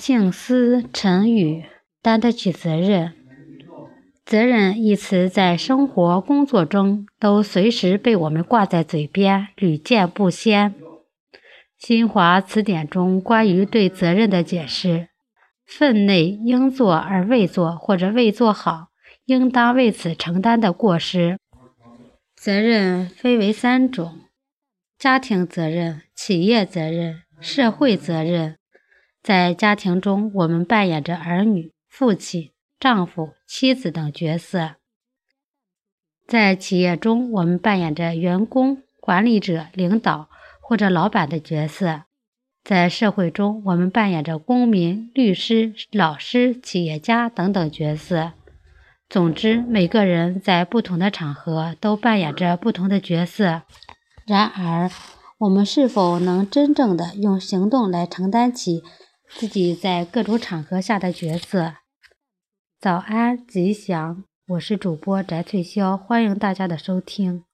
静思沉语，担得起责任。责任一词在生活工作中都随时被我们挂在嘴边，屡见不鲜。新华词典中关于对责任的解释：分内应做而未做，或者未做好，应当为此承担的过失。责任分为三种：家庭责任、企业责任、社会责任。在家庭中，我们扮演着儿女、父亲、丈夫、妻子等角色；在企业中，我们扮演着员工、管理者、领导或者老板的角色；在社会中，我们扮演着公民、律师、老师、企业家等等角色。总之，每个人在不同的场合都扮演着不同的角色。然而，我们是否能真正的用行动来承担起？自己在各种场合下的角色。早安，吉祥！我是主播翟翠潇，欢迎大家的收听。